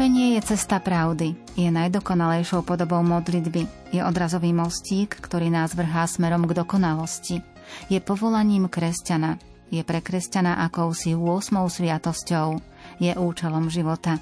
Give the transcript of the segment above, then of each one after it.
Utrpenie je cesta pravdy, je najdokonalejšou podobou modlitby, je odrazový mostík, ktorý nás vrhá smerom k dokonalosti. Je povolaním kresťana, je pre kresťana akousi 8. sviatosťou, je účelom života.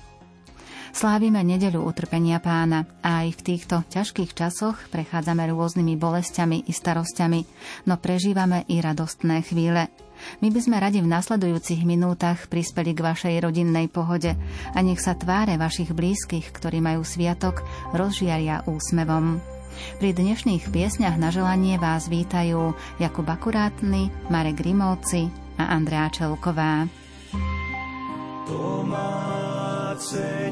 Slávime nedeľu utrpenia pána a aj v týchto ťažkých časoch prechádzame rôznymi bolestiami i starosťami, no prežívame i radostné chvíle – my by sme radi v nasledujúcich minútach prispeli k vašej rodinnej pohode a nech sa tváre vašich blízkych, ktorí majú sviatok, rozžiaria úsmevom. Pri dnešných piesňach na želanie vás vítajú Jakub Akurátny, Marek Grimovci a Andrea Čelková. Tomad, Señor,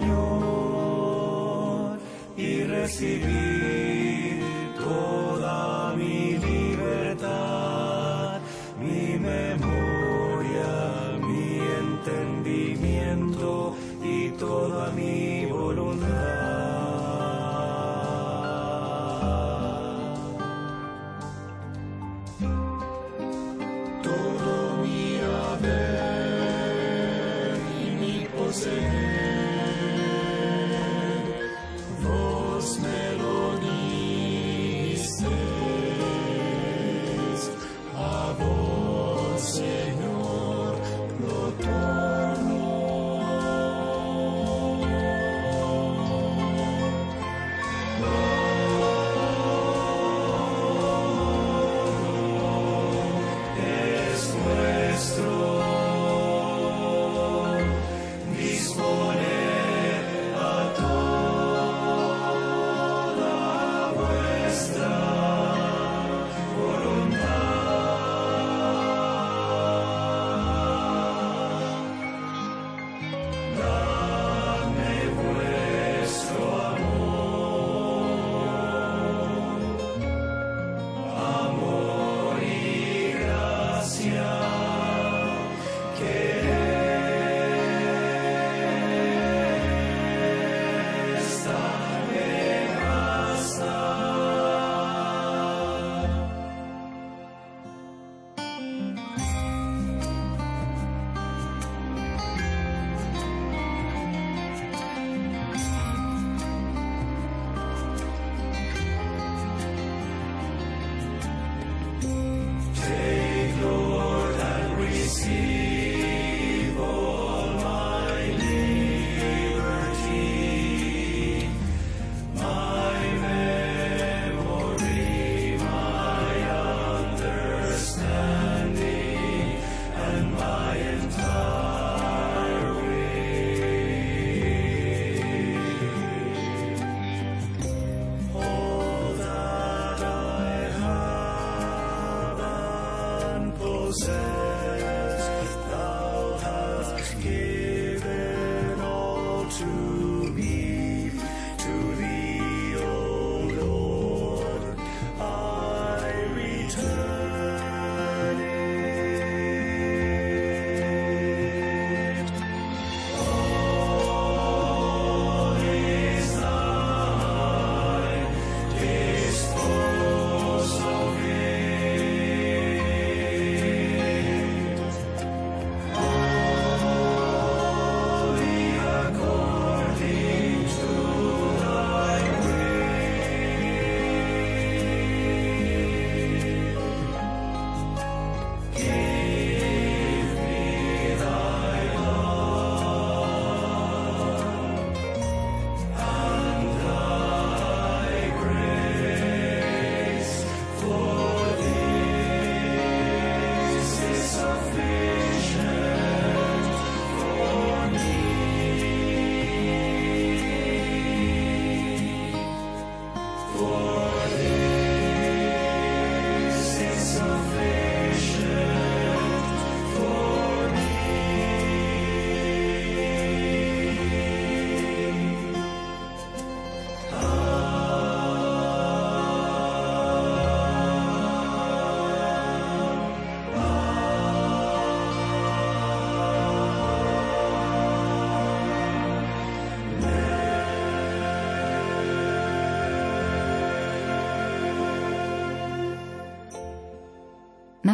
y recibir toda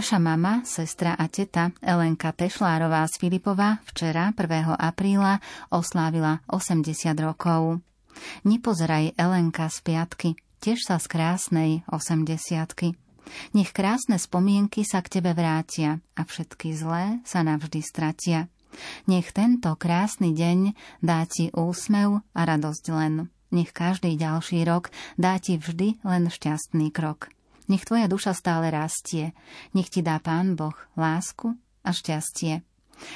Naša mama, sestra a teta Elenka Tešlárová z Filipova včera 1. apríla oslávila 80 rokov. Nepozeraj Elenka z piatky, tiež sa z krásnej 80 Nech krásne spomienky sa k tebe vrátia a všetky zlé sa navždy stratia. Nech tento krásny deň dá ti úsmev a radosť len. Nech každý ďalší rok dá ti vždy len šťastný krok. Nech tvoja duša stále rastie. Nech ti dá Pán Boh lásku a šťastie.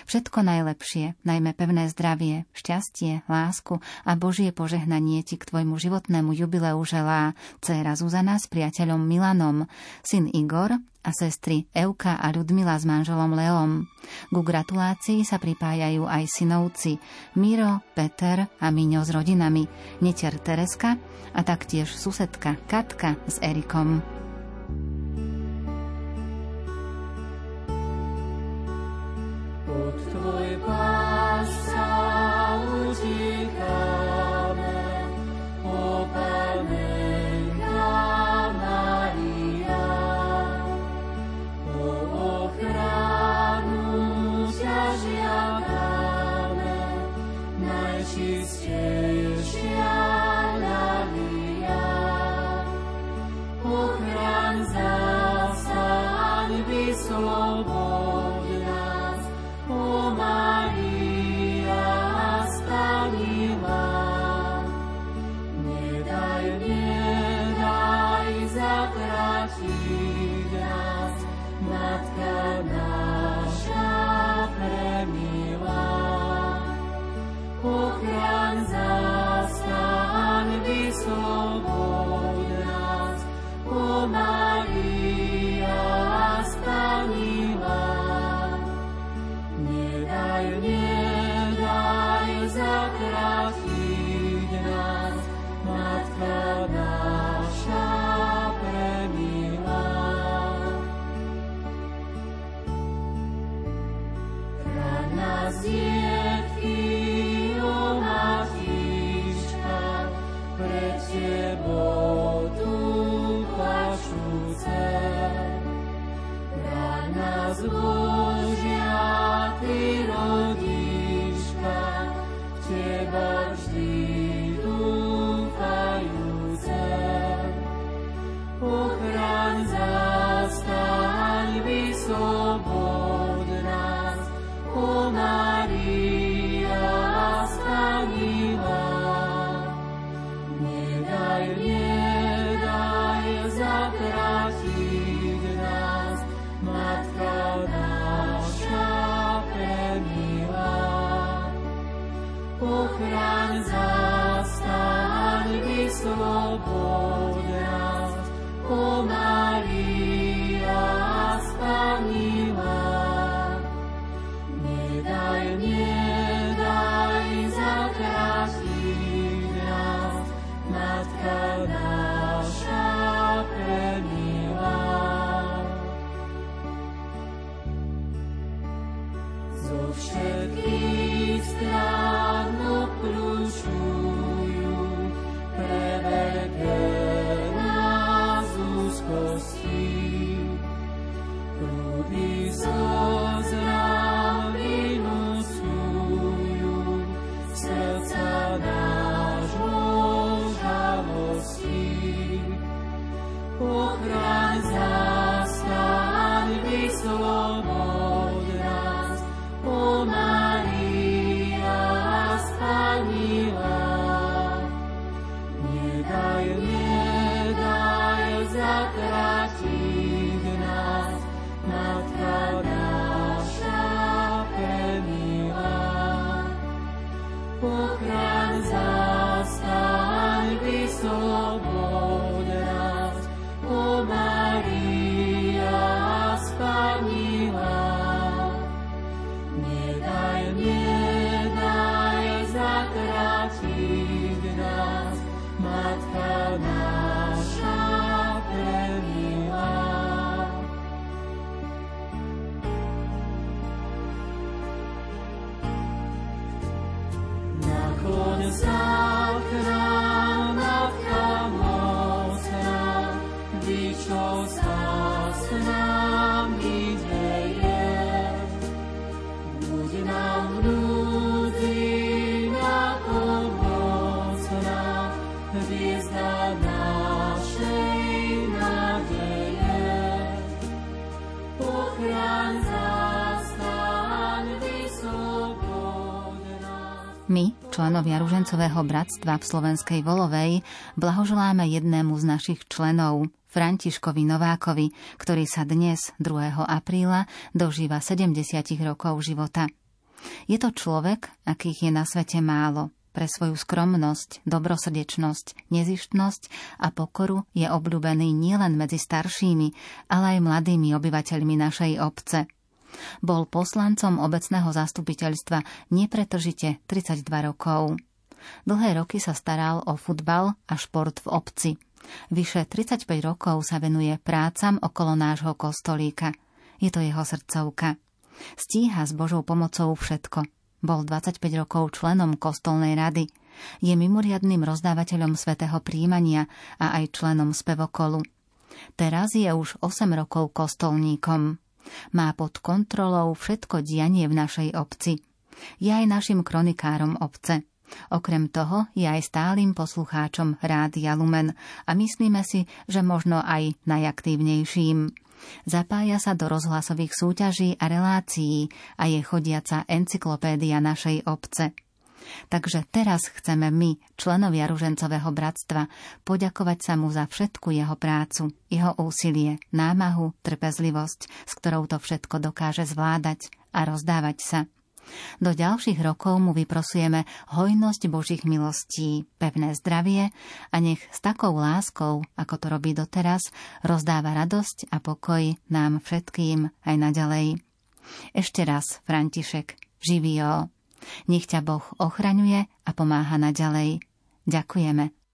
Všetko najlepšie, najmä pevné zdravie, šťastie, lásku a Božie požehnanie ti k tvojmu životnému jubileu želá dcéra Zuzana s priateľom Milanom, syn Igor a sestry Euka a Ľudmila s manželom Leom. Ku gratulácii sa pripájajú aj synovci Miro, Peter a Miňo s rodinami, netier Tereska a taktiež susedka Katka s Erikom. 我 členovia Ružencového bratstva v Slovenskej Volovej, blahoželáme jednému z našich členov, Františkovi Novákovi, ktorý sa dnes, 2. apríla, dožíva 70 rokov života. Je to človek, akých je na svete málo. Pre svoju skromnosť, dobrosrdečnosť, nezištnosť a pokoru je obľúbený nielen medzi staršími, ale aj mladými obyvateľmi našej obce – bol poslancom obecného zastupiteľstva nepretržite 32 rokov. Dlhé roky sa staral o futbal a šport v obci. Vyše 35 rokov sa venuje prácam okolo nášho kostolíka. Je to jeho srdcovka. Stíha s Božou pomocou všetko. Bol 25 rokov členom kostolnej rady. Je mimoriadným rozdávateľom svätého príjmania a aj členom spevokolu. Teraz je už 8 rokov kostolníkom. Má pod kontrolou všetko dianie v našej obci. Je aj našim kronikárom obce. Okrem toho je aj stálym poslucháčom Rádia Lumen a myslíme si, že možno aj najaktívnejším. Zapája sa do rozhlasových súťaží a relácií a je chodiaca encyklopédia našej obce. Takže teraz chceme my, členovia Ružencového bratstva, poďakovať sa mu za všetku jeho prácu, jeho úsilie, námahu, trpezlivosť, s ktorou to všetko dokáže zvládať a rozdávať sa. Do ďalších rokov mu vyprosujeme hojnosť Božích milostí, pevné zdravie a nech s takou láskou, ako to robí doteraz, rozdáva radosť a pokoj nám všetkým aj naďalej. Ešte raz, František, živio. Nech ťa Boh ochraňuje a pomáha naďalej. Ďakujeme.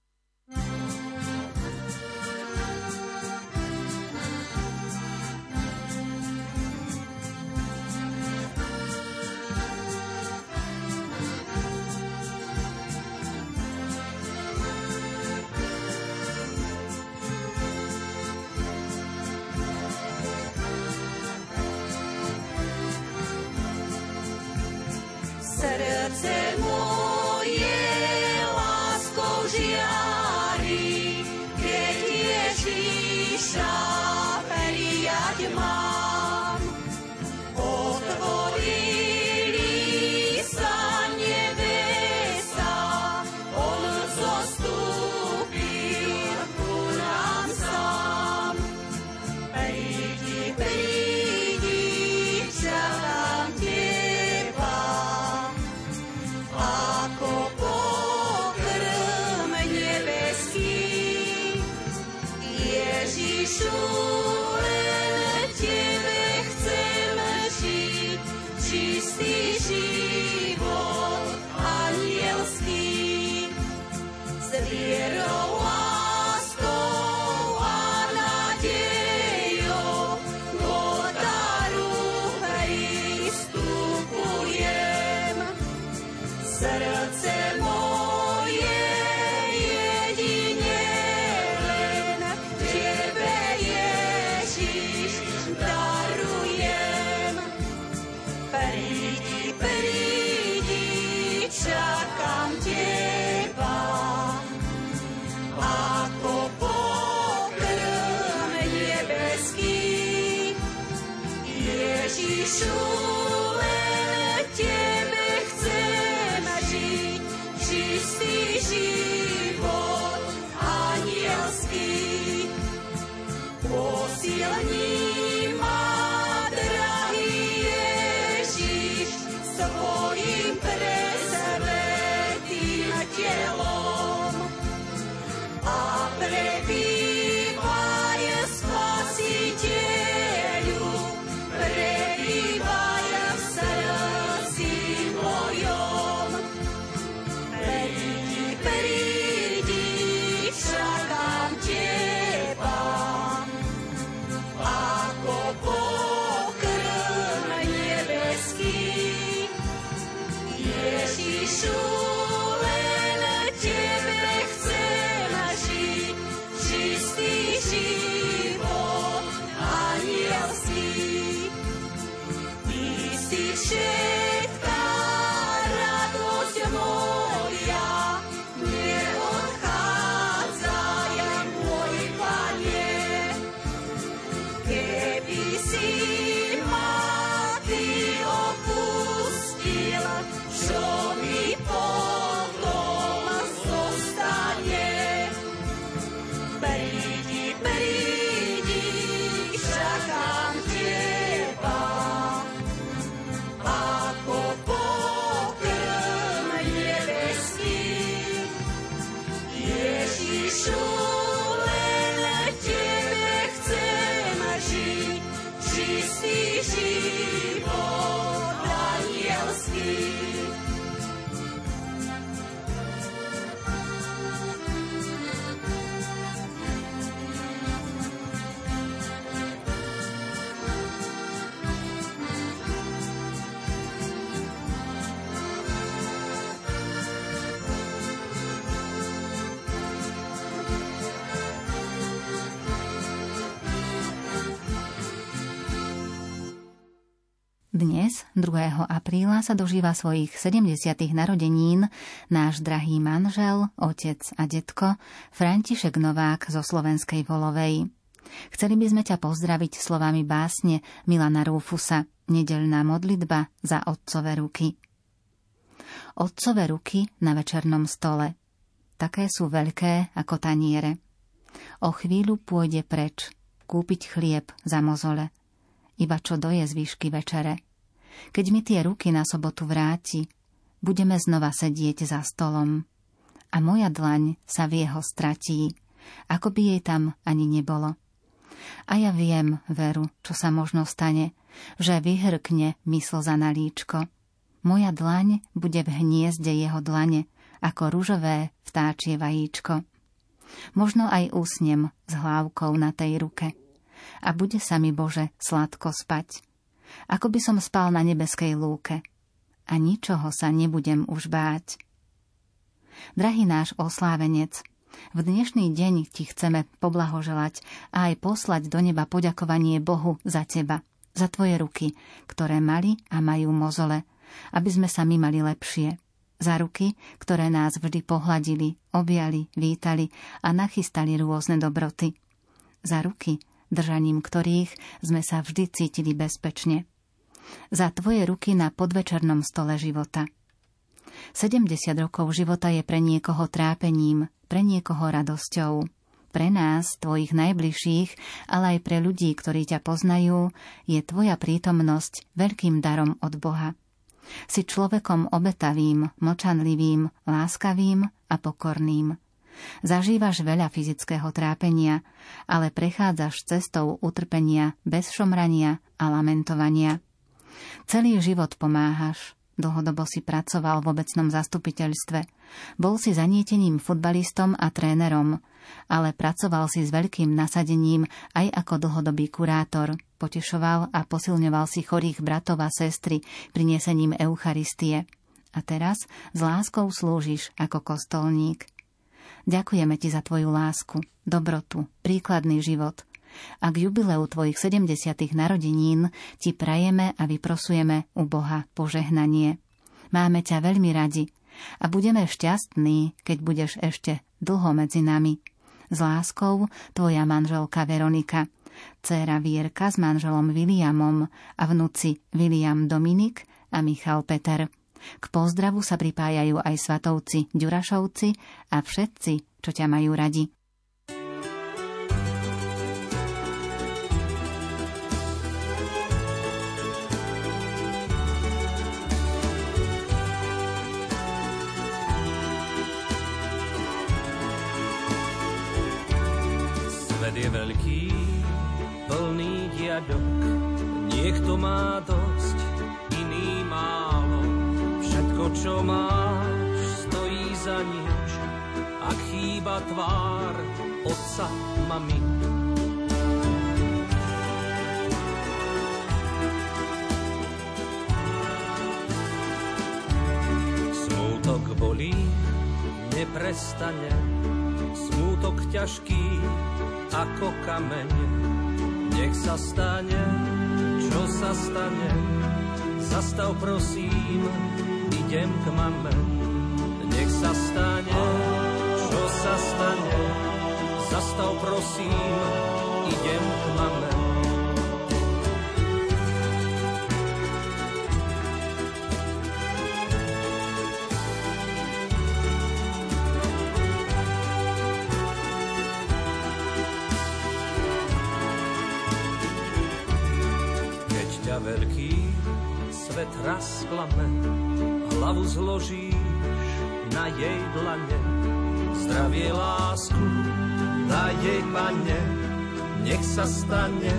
2. apríla, sa dožíva svojich 70. narodenín náš drahý manžel, otec a detko František Novák zo Slovenskej Volovej. Chceli by sme ťa pozdraviť slovami básne Milana Rúfusa Nedelná modlitba za otcové ruky. Otcové ruky na večernom stole. Také sú veľké ako taniere. O chvíľu pôjde preč, kúpiť chlieb za mozole – iba čo doje z výšky večere. Keď mi tie ruky na sobotu vráti, budeme znova sedieť za stolom. A moja dlaň sa v jeho stratí, ako by jej tam ani nebolo. A ja viem, Veru, čo sa možno stane, že vyhrkne mysl za nalíčko. Moja dlaň bude v hniezde jeho dlane, ako rúžové vtáčie vajíčko. Možno aj usnem s hlávkou na tej ruke a bude sa mi, Bože, sladko spať. Ako by som spal na nebeskej lúke a ničoho sa nebudem už báť. Drahý náš oslávenec, v dnešný deň ti chceme poblahoželať a aj poslať do neba poďakovanie Bohu za teba, za tvoje ruky, ktoré mali a majú mozole, aby sme sa my mali lepšie. Za ruky, ktoré nás vždy pohľadili, objali, vítali a nachystali rôzne dobroty. Za ruky, držaním ktorých sme sa vždy cítili bezpečne. Za tvoje ruky na podvečernom stole života. 70 rokov života je pre niekoho trápením, pre niekoho radosťou. Pre nás, tvojich najbližších, ale aj pre ľudí, ktorí ťa poznajú, je tvoja prítomnosť veľkým darom od Boha. Si človekom obetavým, močanlivým, láskavým a pokorným. Zažívaš veľa fyzického trápenia, ale prechádzaš cestou utrpenia bez šomrania a lamentovania. Celý život pomáhaš, Dlhodobo si pracoval v obecnom zastupiteľstve. Bol si zanietením futbalistom a trénerom, ale pracoval si s veľkým nasadením aj ako dlhodobý kurátor. Potešoval a posilňoval si chorých bratov a sestry prinesením Eucharistie. A teraz s láskou slúžiš ako kostolník. Ďakujeme ti za tvoju lásku, dobrotu, príkladný život. A k jubileu tvojich 70. narodenín ti prajeme a vyprosujeme u Boha požehnanie. Máme ťa veľmi radi a budeme šťastní, keď budeš ešte dlho medzi nami. S láskou tvoja manželka Veronika, dcéra Vierka s manželom Williamom a vnúci William Dominik a Michal Peter. K pozdravu sa pripájajú aj svatovci Ďurašovci a všetci, čo ťa majú radi. Svet je veľký, plný diadok, niekto má dosť, čo máš, stojí za nič, ak chýba tvár otca, mami. Smútok bolí, neprestane, smútok ťažký ako kameň. Nech sa stane, čo sa stane, zastav prosím, idem k mame, nech sa stane, čo sa stane. Zastav prosím, idem k mame. Veľký svet raz klame, hlavu zložíš na jej dlane. Zdravie lásku daj jej, pane, nech sa stane,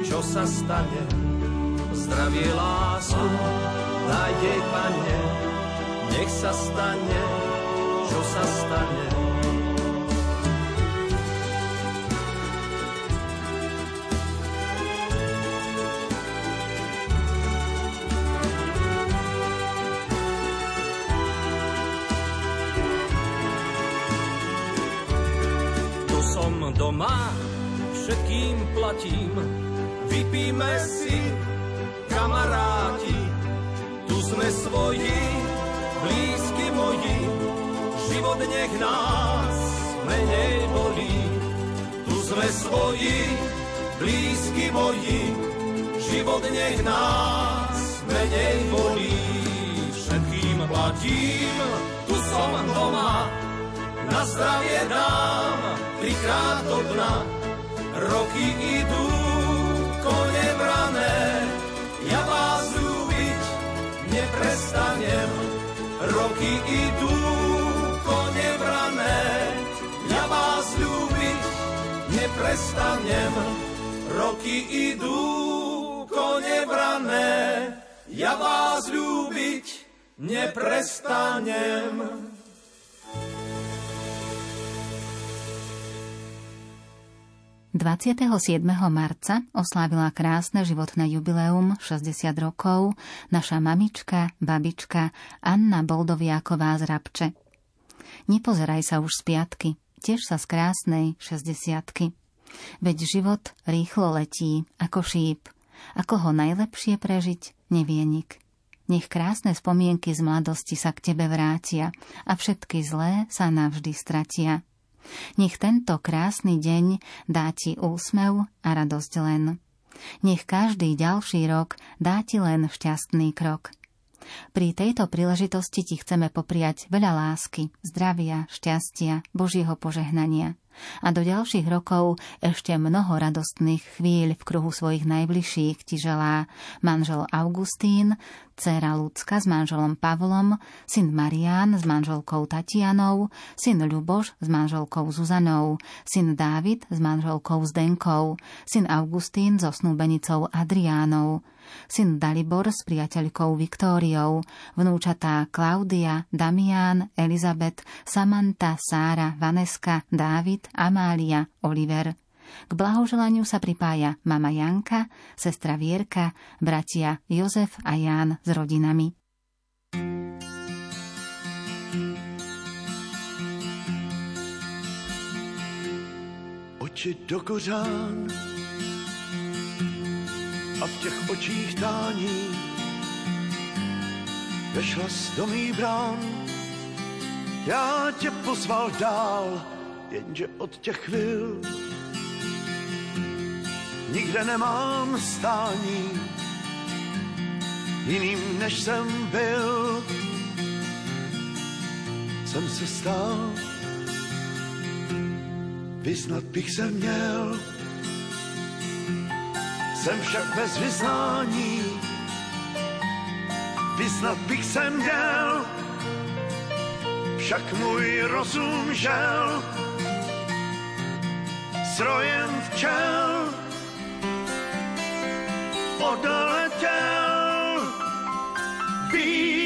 čo sa stane. Zdravie lásku daj jej, pane, nech sa stane, čo sa stane. Platím. Vypíme si, kamarád svoji, blízky moji, život nech nás menej bolí. Tu sme svoji, blízky moji, život nech nás menej bolí. Všetkým platím, tu som doma, na zdravie dám trikrát do dna. Roky idú, kone brané, ja vás ľúbiť neprestanem. Roky idú, kone brané, ja vás ľúbiť neprestanem. Roky idú, kone brané, ja vás ľúbiť neprestanem. 27. marca oslávila krásne životné jubileum 60 rokov naša mamička, babička Anna Boldoviaková z Rabče. Nepozeraj sa už z piatky, tiež sa z krásnej 60 Veď život rýchlo letí, ako šíp. Ako ho najlepšie prežiť, nevie nik. Nech krásne spomienky z mladosti sa k tebe vrátia a všetky zlé sa navždy stratia. Nech tento krásny deň dá ti úsmev a radosť len. Nech každý ďalší rok dá ti len šťastný krok. Pri tejto príležitosti ti chceme popriať veľa lásky, zdravia, šťastia, Božieho požehnania a do ďalších rokov ešte mnoho radostných chvíľ v kruhu svojich najbližších ti želá manžel Augustín, dcéra Lucka s manželom Pavlom, syn Marián s manželkou Tatianou, syn Ľuboš s manželkou Zuzanou, syn Dávid s manželkou Zdenkou, syn Augustín so snúbenicou Adriánou, syn Dalibor s priateľkou Viktóriou, vnúčatá Klaudia, Damián, Elizabet, Samantha, Sára, Vaneska, Dávid, Amália, Oliver. K blahoželaniu sa pripája mama Janka, sestra Vierka, bratia Jozef a Ján s rodinami. Oči do kořán a v těch očích tání vešla z do mý brán. Já tě pozval dál, jenže od těch chvil nikde nemám stání jiným, než jsem byl. Jsem se stal, vyznat bych se měl, jsem však bez vyznání. Vyznat bych se měl, však můj rozum žel srojem včel odletěl. Vím,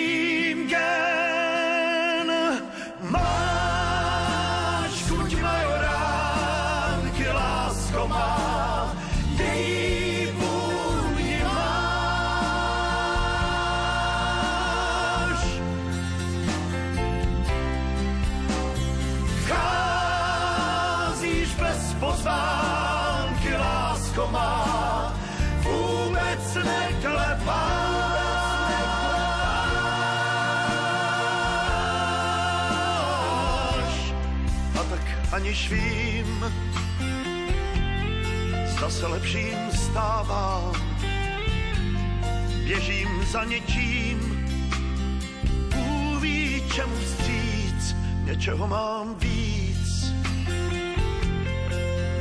aniž vím, zda se lepším stávám. Běžím za něčím, uví čemu vstříc, něčeho mám víc.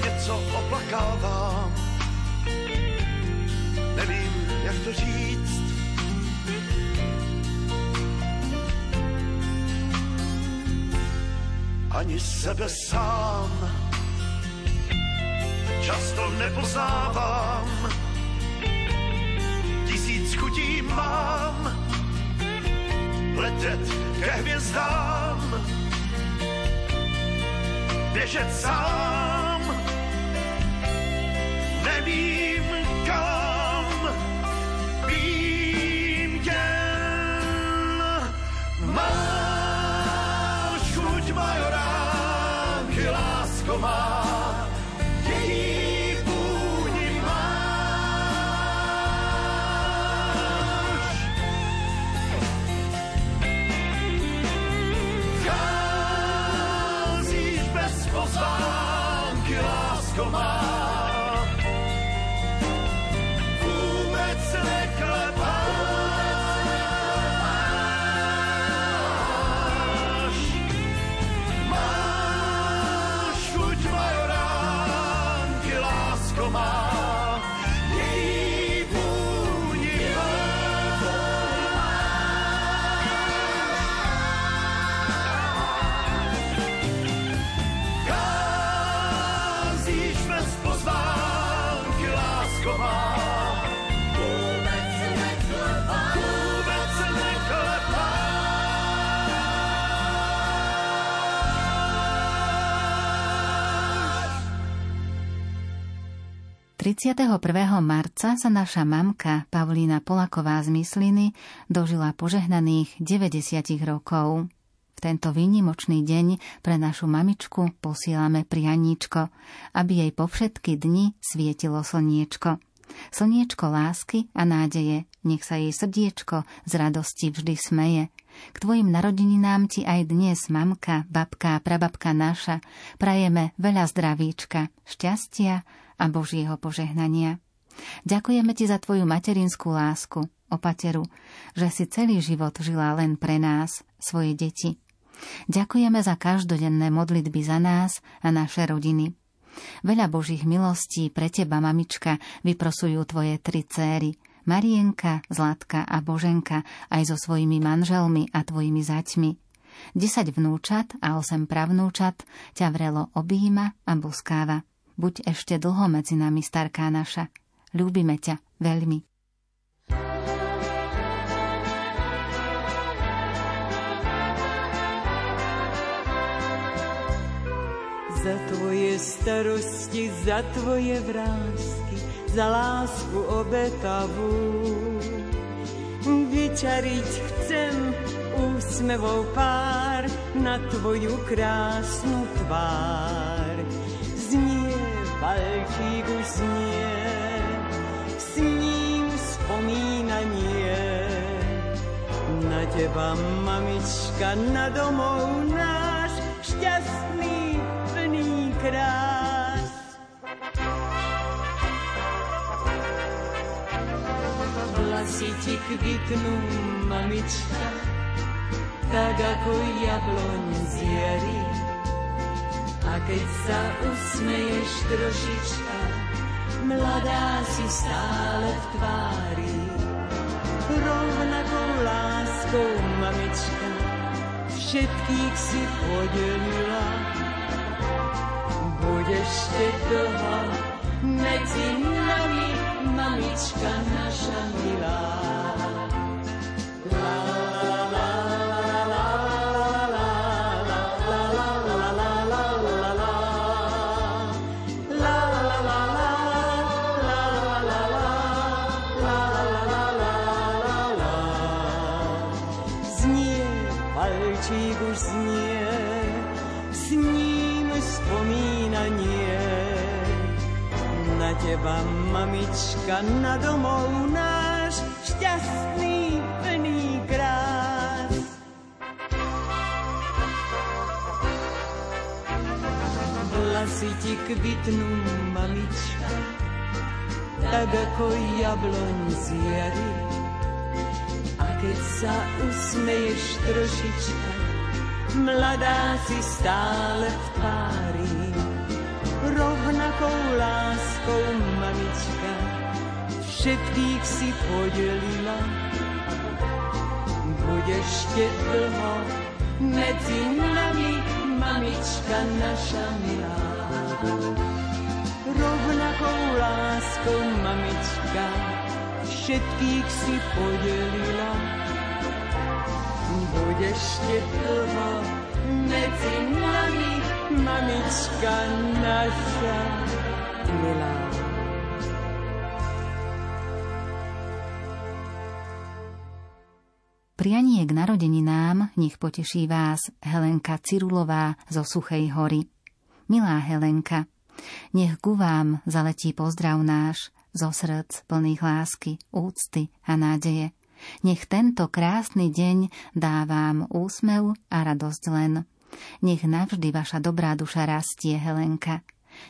Něco oplakávám, nevím, jak to říct. Ani sebe sám. Často nepoznávám, tisíc chutí mám, letět ke hvězdám, běžet sám, 31. marca sa naša mamka Pavlína Polaková z Mysliny dožila požehnaných 90 rokov. V tento výnimočný deň pre našu mamičku posielame prianíčko, aby jej po všetky dni svietilo slniečko. Slniečko lásky a nádeje, nech sa jej srdiečko z radosti vždy smeje. K tvojim narodeninám ti aj dnes, mamka, babka, prababka naša, prajeme veľa zdravíčka, šťastia a Božieho požehnania. Ďakujeme ti za tvoju materinskú lásku, opateru, že si celý život žila len pre nás, svoje deti. Ďakujeme za každodenné modlitby za nás a naše rodiny. Veľa Božích milostí pre teba, mamička, vyprosujú tvoje tri céry, Marienka, Zlatka a Boženka, aj so svojimi manželmi a tvojimi zaťmi. Desať vnúčat a osem pravnúčat ťa vrelo objíma a buskáva. Buď ešte dlho medzi nami, starká naša. Ľúbime ťa veľmi. Za tvoje starosti, za tvoje vrázky, za lásku obetavú. Vyčariť chcem úsmevou pár na tvoju krásnu tvár. Valčík už znie, s ním spomínanie. Na teba, mamička, na domov náš, šťastný, plný krás. Vlasy ti kvitnú, mamička, tak ako jabloň z jary a keď sa usmeješ trošička, mladá si stále v tvári. Rovnakou láskou, mamička, všetkých si podelila. Budeš te dlho medzi nami, mamička naša milá. teba, mamička, na domov náš šťastný plný krás. Vlasy ti kvitnú, mamička, tak ako jabloň z jary. A keď sa usmeješ trošička, mladá si stále v tvári rovnakou láskou, mamička, všetkých si podelila. Budeš te dlho medzi nami, mamička naša milá. Rovnakou láskou, mamička, všetkých si podelila. Budeš te dlho medzi nami, mamička naša milá. Prianie k narodeninám nech poteší vás Helenka Cirulová zo Suchej hory. Milá Helenka, nech ku vám zaletí pozdrav náš zo srdc plných lásky, úcty a nádeje. Nech tento krásny deň dá vám úsmev a radosť len. Nech navždy vaša dobrá duša rastie, Helenka.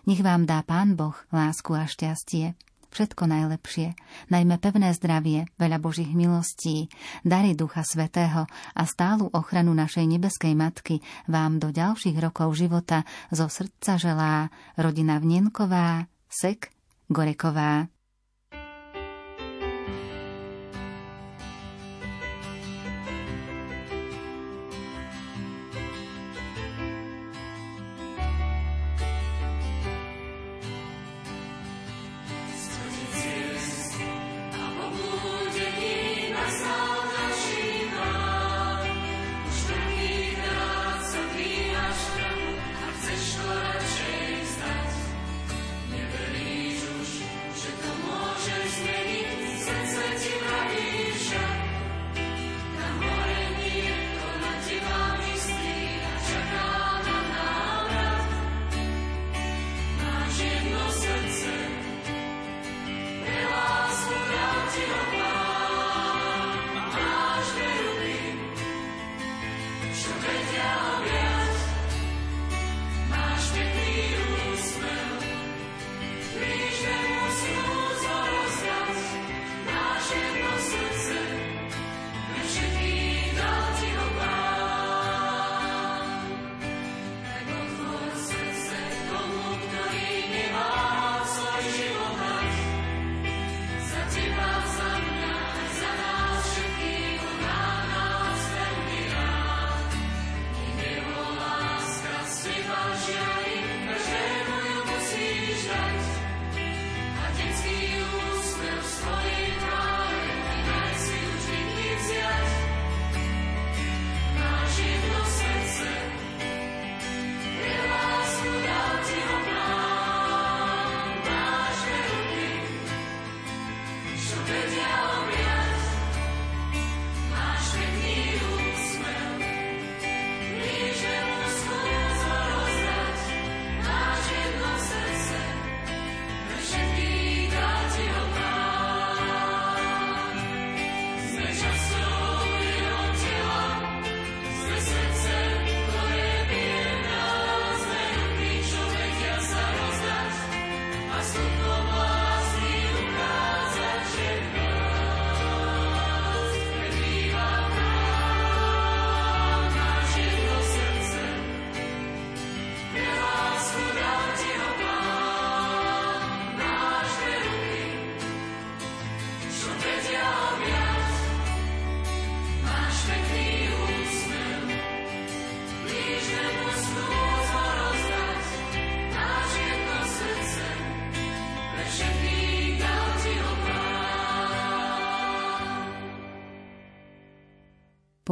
Nech vám dá Pán Boh lásku a šťastie. Všetko najlepšie, najmä pevné zdravie, veľa Božích milostí, dary Ducha Svetého a stálu ochranu našej nebeskej Matky vám do ďalších rokov života zo srdca želá rodina Vnenková, Sek, Goreková.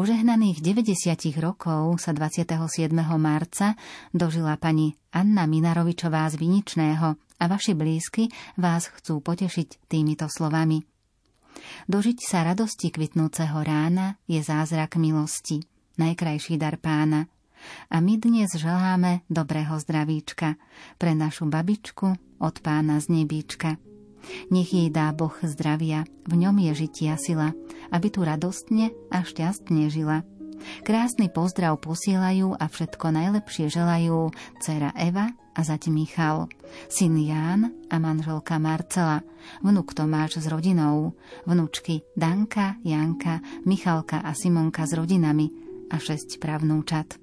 Požehnaných 90 rokov sa 27. marca dožila pani Anna Minarovičová z Viničného a vaši blízky vás chcú potešiť týmito slovami. Dožiť sa radosti kvitnúceho rána je zázrak milosti, najkrajší dar pána. A my dnes želáme dobrého zdravíčka pre našu babičku od pána z nebíčka. Nech jej dá Boh zdravia, v ňom je žitia sila, aby tu radostne a šťastne žila. Krásny pozdrav posielajú a všetko najlepšie želajú dcera Eva a zať Michal, syn Ján a manželka Marcela, vnuk Tomáš s rodinou, vnúčky Danka, Janka, Michalka a Simonka s rodinami a šesť pravnúčat.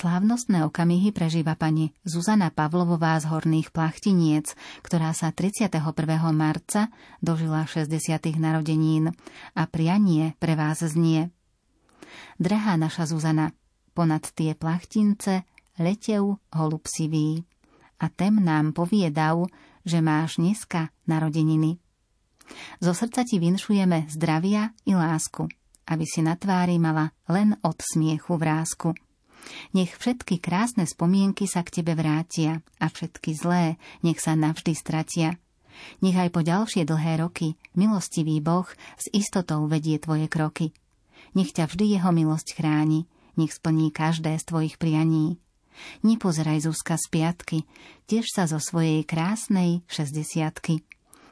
Slávnostné okamihy prežíva pani Zuzana Pavlovová z Horných Plachtiniec, ktorá sa 31. marca dožila 60. narodenín a prianie pre vás znie. Drahá naša Zuzana, ponad tie plachtince letev holub a tem nám poviedav, že máš dneska narodeniny. Zo srdca ti vinšujeme zdravia i lásku, aby si na tvári mala len od smiechu vrázku. Nech všetky krásne spomienky sa k tebe vrátia a všetky zlé nech sa navždy stratia. Nech aj po ďalšie dlhé roky milostivý Boh s istotou vedie tvoje kroky. Nech ťa vždy jeho milosť chráni, nech splní každé z tvojich prianí. Nepozeraj Zuzka z piatky, tiež sa zo svojej krásnej šesťdesiatky.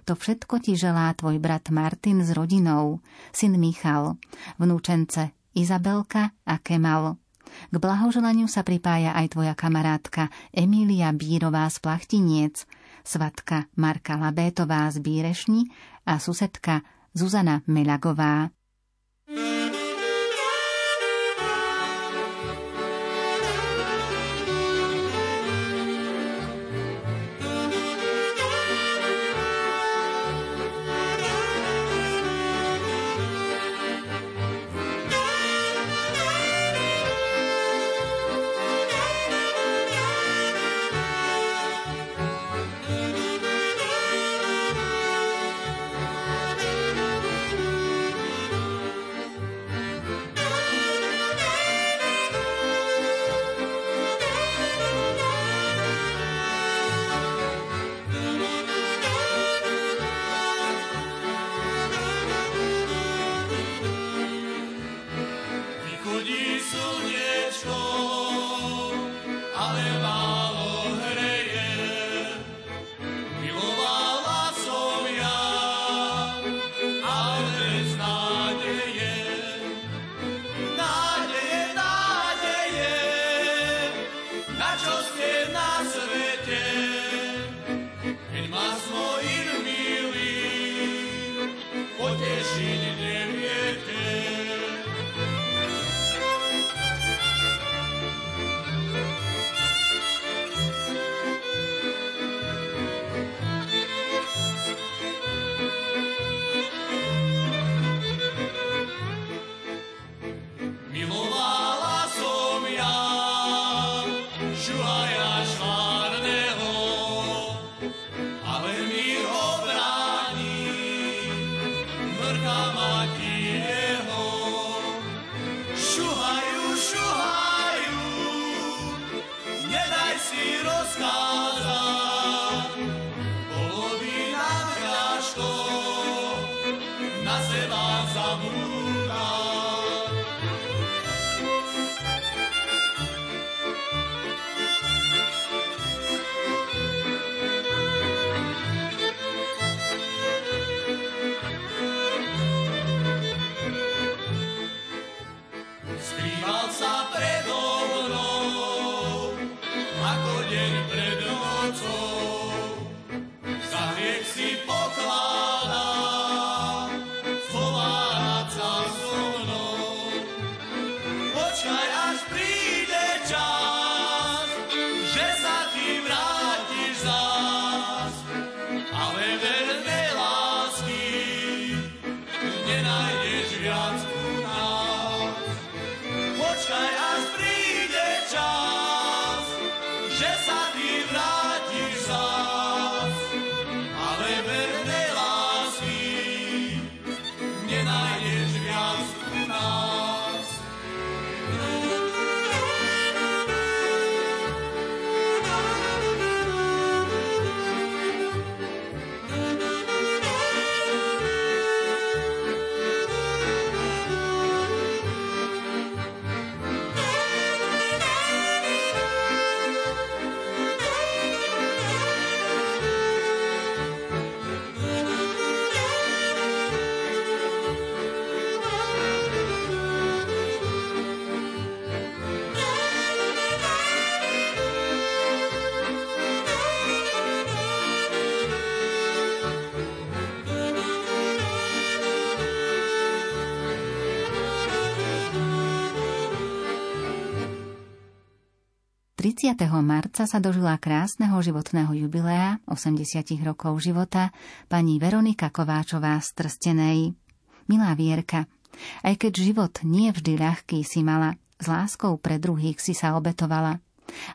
To všetko ti želá tvoj brat Martin s rodinou, syn Michal, vnúčence Izabelka a Kemal. K blahoželaniu sa pripája aj tvoja kamarátka Emília Bírová z Plachtiniec, svatka Marka Labétová z Bírešni a susedka Zuzana Melagová. Shemaya Shemaya marca sa dožila krásneho životného jubilea 80 rokov života pani Veronika Kováčová z Trstenej. Milá Vierka, aj keď život nie vždy ľahký si mala, s láskou pre druhých si sa obetovala.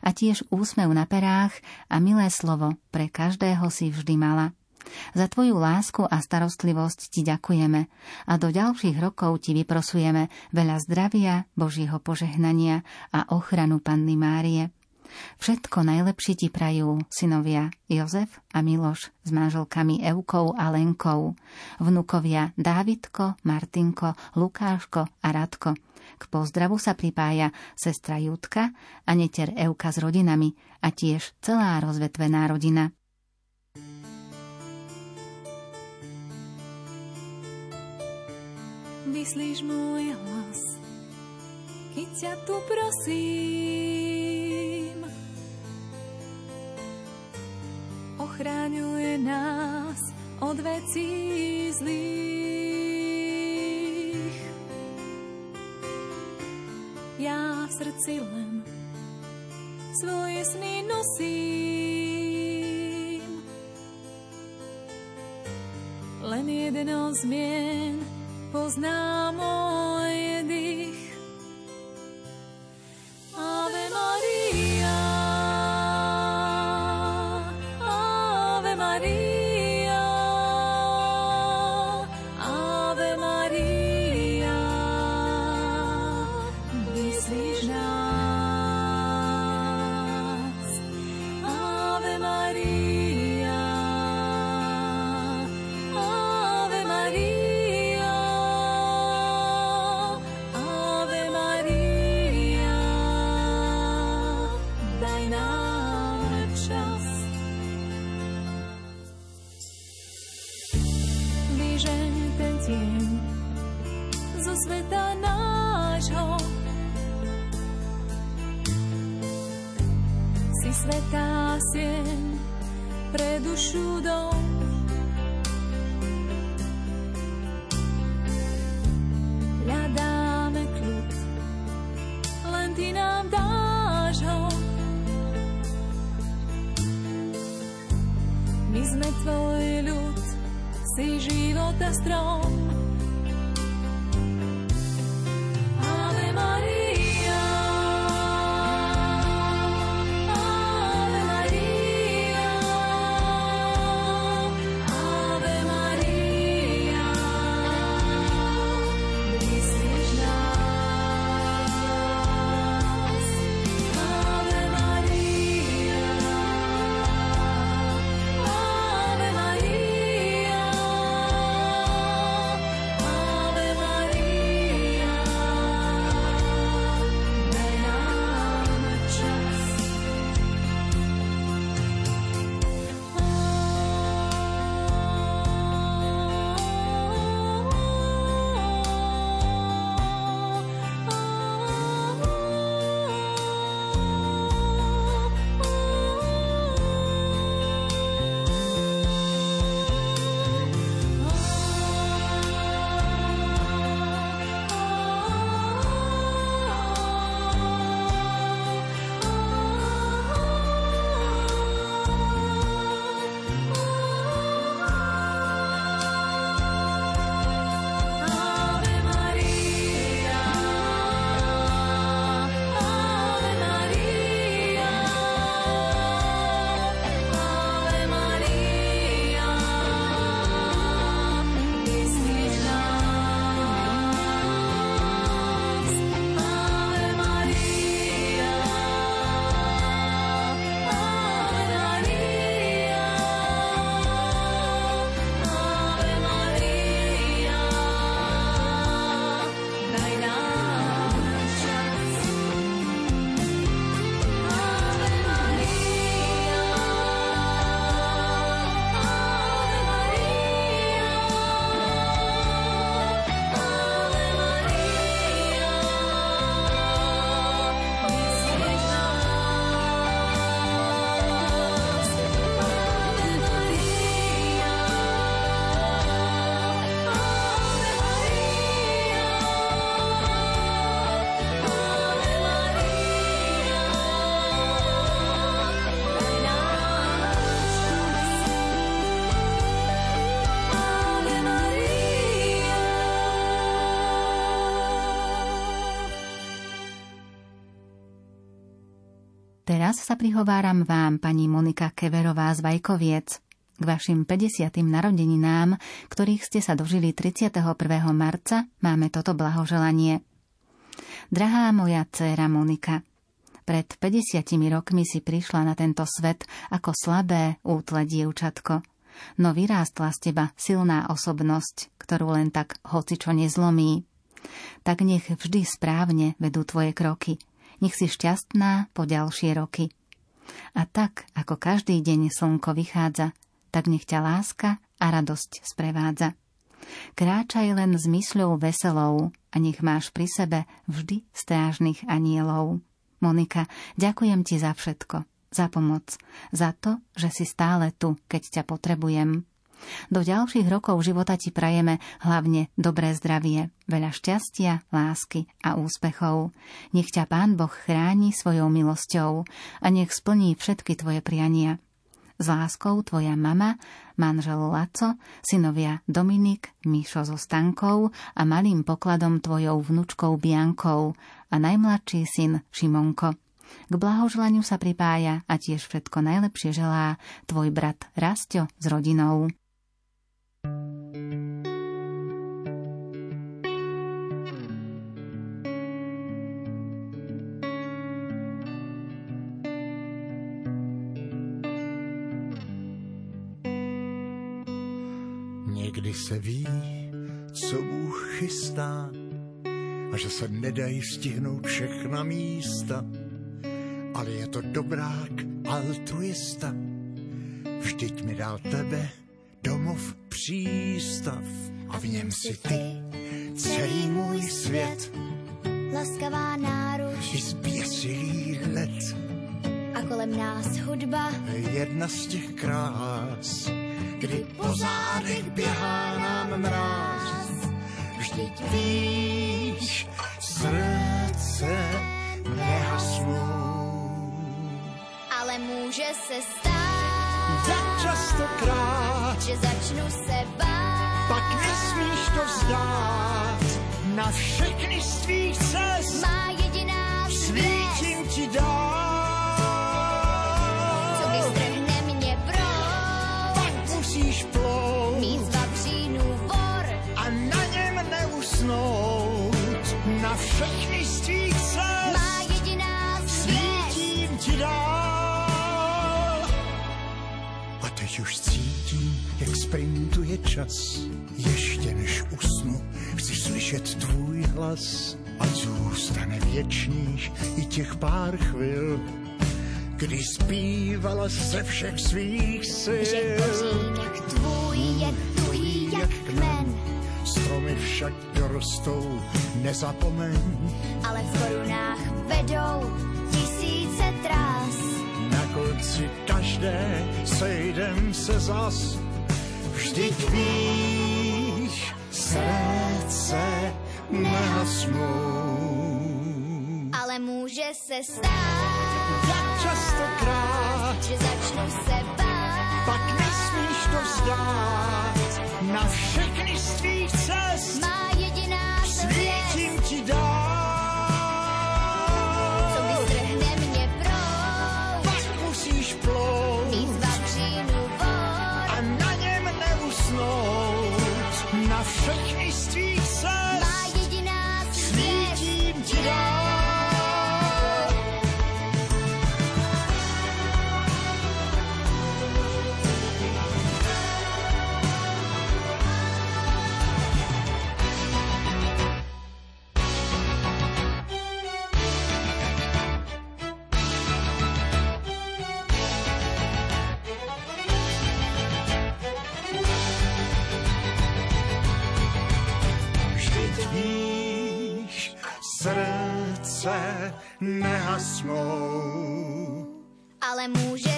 A tiež úsmev na perách a milé slovo pre každého si vždy mala. Za tvoju lásku a starostlivosť ti ďakujeme a do ďalších rokov ti vyprosujeme veľa zdravia, Božieho požehnania a ochranu Panny Márie. Všetko najlepšie ti prajú synovia Jozef a Miloš s manželkami Eukou a Lenkou, vnukovia Dávidko, Martinko, Lukáško a Radko. K pozdravu sa pripája sestra Jutka a neter Euka s rodinami a tiež celá rozvetvená rodina. Vyslíš môj hlas, keď ťa tu prosím. Ochráňuje nás od vecí zlých. Ja v srdci len svoje sny nosím. Len jedno zmien pozná môj svetá sieň pre dušu dom. Hľadáme kľud, len ty nám dáš ho. My sme tvoj ľud, si života strom. Teraz sa prihováram vám, pani Monika Keverová z Vajkoviec, k vašim 50. narodeninám, ktorých ste sa dožili 31. marca, máme toto blahoželanie. Drahá moja dcéra Monika, Pred 50 rokmi si prišla na tento svet ako slabé, útle dievčatko. No vyrástla z teba silná osobnosť, ktorú len tak hocičo nezlomí. Tak nech vždy správne vedú tvoje kroky. Nech si šťastná po ďalšie roky. A tak, ako každý deň slnko vychádza, tak nech ťa láska a radosť sprevádza. Kráčaj len s mysľou veselou a nech máš pri sebe vždy strážnych anielov. Monika, ďakujem ti za všetko, za pomoc, za to, že si stále tu, keď ťa potrebujem. Do ďalších rokov života ti prajeme hlavne dobré zdravie, veľa šťastia, lásky a úspechov. Nech ťa Pán Boh chráni svojou milosťou a nech splní všetky tvoje priania. S láskou tvoja mama, manžel Laco, synovia Dominik, Míšo so Stankou a malým pokladom tvojou vnúčkou Biankou a najmladší syn Šimonko. K blahoželaniu sa pripája a tiež všetko najlepšie želá tvoj brat Rastio s rodinou. Někdy se ví, co Bůh chystá a že se nedají stihnout všechna místa, ale je to dobrák altruista. Vždyť mi dal tebe domov přístav a v něm si ty celý můj svět. Laskavá náruč I zběsilý let, a kolem nás hudba, jedna z těch krás, kdy po zádech běhá nám mráz. Vždyť víš, srdce nehasnou. ale může se stát, Jak častokrát, že začnu se bát. pak nesmíš to vzdát. Na všechny z tvých cest Má jediná svítím ti dál. co vystrhne mě jak sprintuje čas. Ještě než usnu, chci slyšet tvůj hlas. A zůstane věčných i těch pár chvil, kdy zpívala ze všech svých sil. Že kořínek tvůj je tuhý jak kmen, Stromy však dorostou, nezapomeň. ale v korunách vedou tisíce trás. Na konci každé sejdem se zas. Vždyť víš, srdce nehasnou. Ale může se stát, Jak častokrát, že začnu se bát. pak nesmíš to vzdát. Na všechny z tvých cest Má jediná svět, svítím ti dál. Nehasnou. Ale může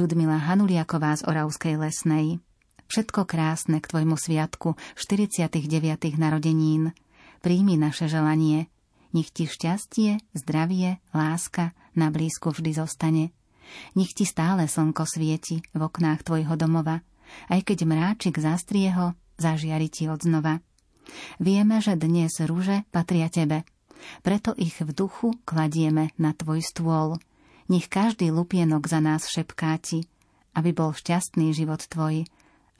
Ľudmila Hanuliaková z Oravskej lesnej. Všetko krásne k tvojmu sviatku 49. narodenín. Príjmi naše želanie. Nech ti šťastie, zdravie, láska na blízku vždy zostane. Nech ti stále slnko svieti v oknách tvojho domova, aj keď mráčik zastrie ho, zažiari ti odznova. Vieme, že dnes rúže patria tebe, preto ich v duchu kladieme na tvoj stôl. Nech každý lupienok za nás šepkáti, aby bol šťastný život tvoj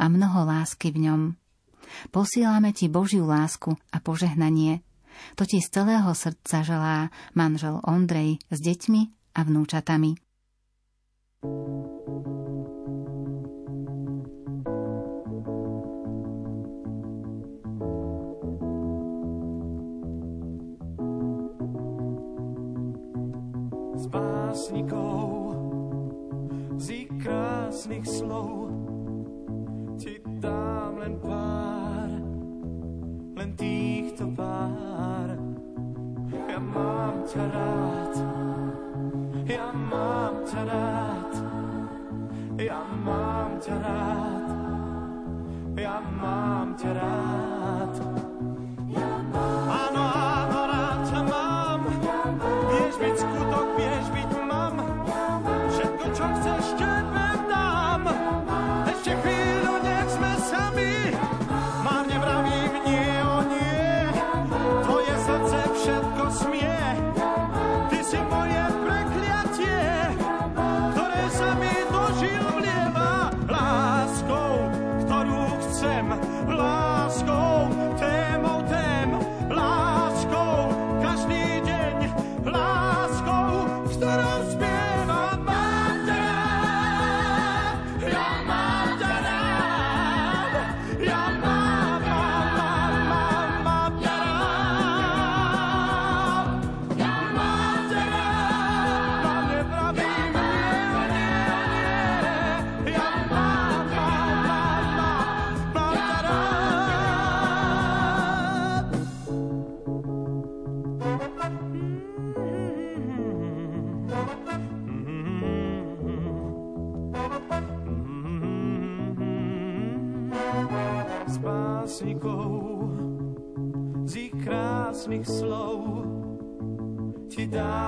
a mnoho lásky v ňom. Posílame ti Božiu lásku a požehnanie. To ti z celého srdca želá manžel Ondrej s deťmi a vnúčatami. Z básnikov, z ich krásnych slov ti dám len pár, len týchto pár. Ja mám ťa rád, ja mám ťa rád, ja mám ťa rád, ja mám ťa rád. Krásnych slov ti dám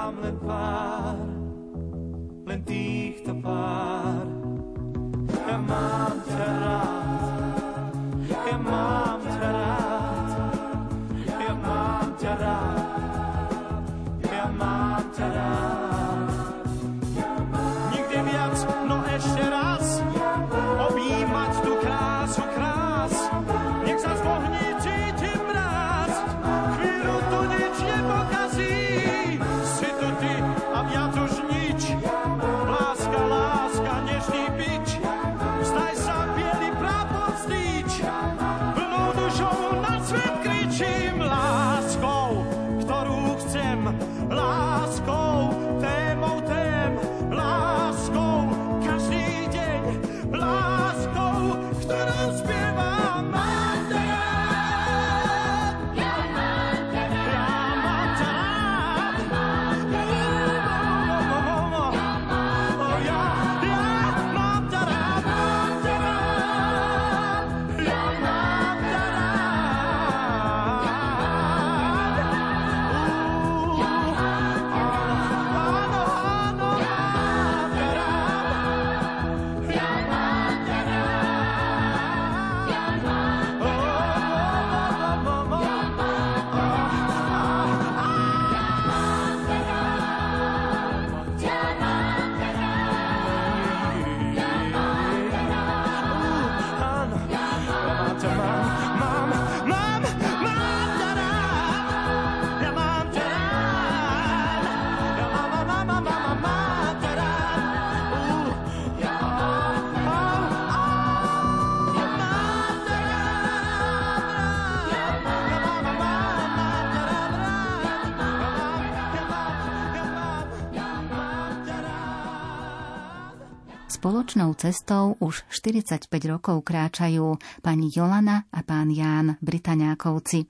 Spoločnou cestou už 45 rokov kráčajú pani Jolana a pán Ján Britaňákovci.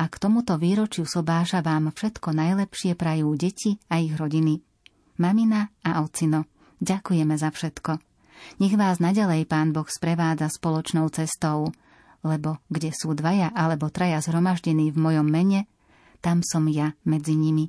A k tomuto výročiu sobáša vám všetko najlepšie prajú deti a ich rodiny. Mamina a ocino, ďakujeme za všetko. Nech vás nadalej Pán Boh sprevádza spoločnou cestou, lebo kde sú dvaja alebo traja zhromaždení v mojom mene, tam som ja medzi nimi.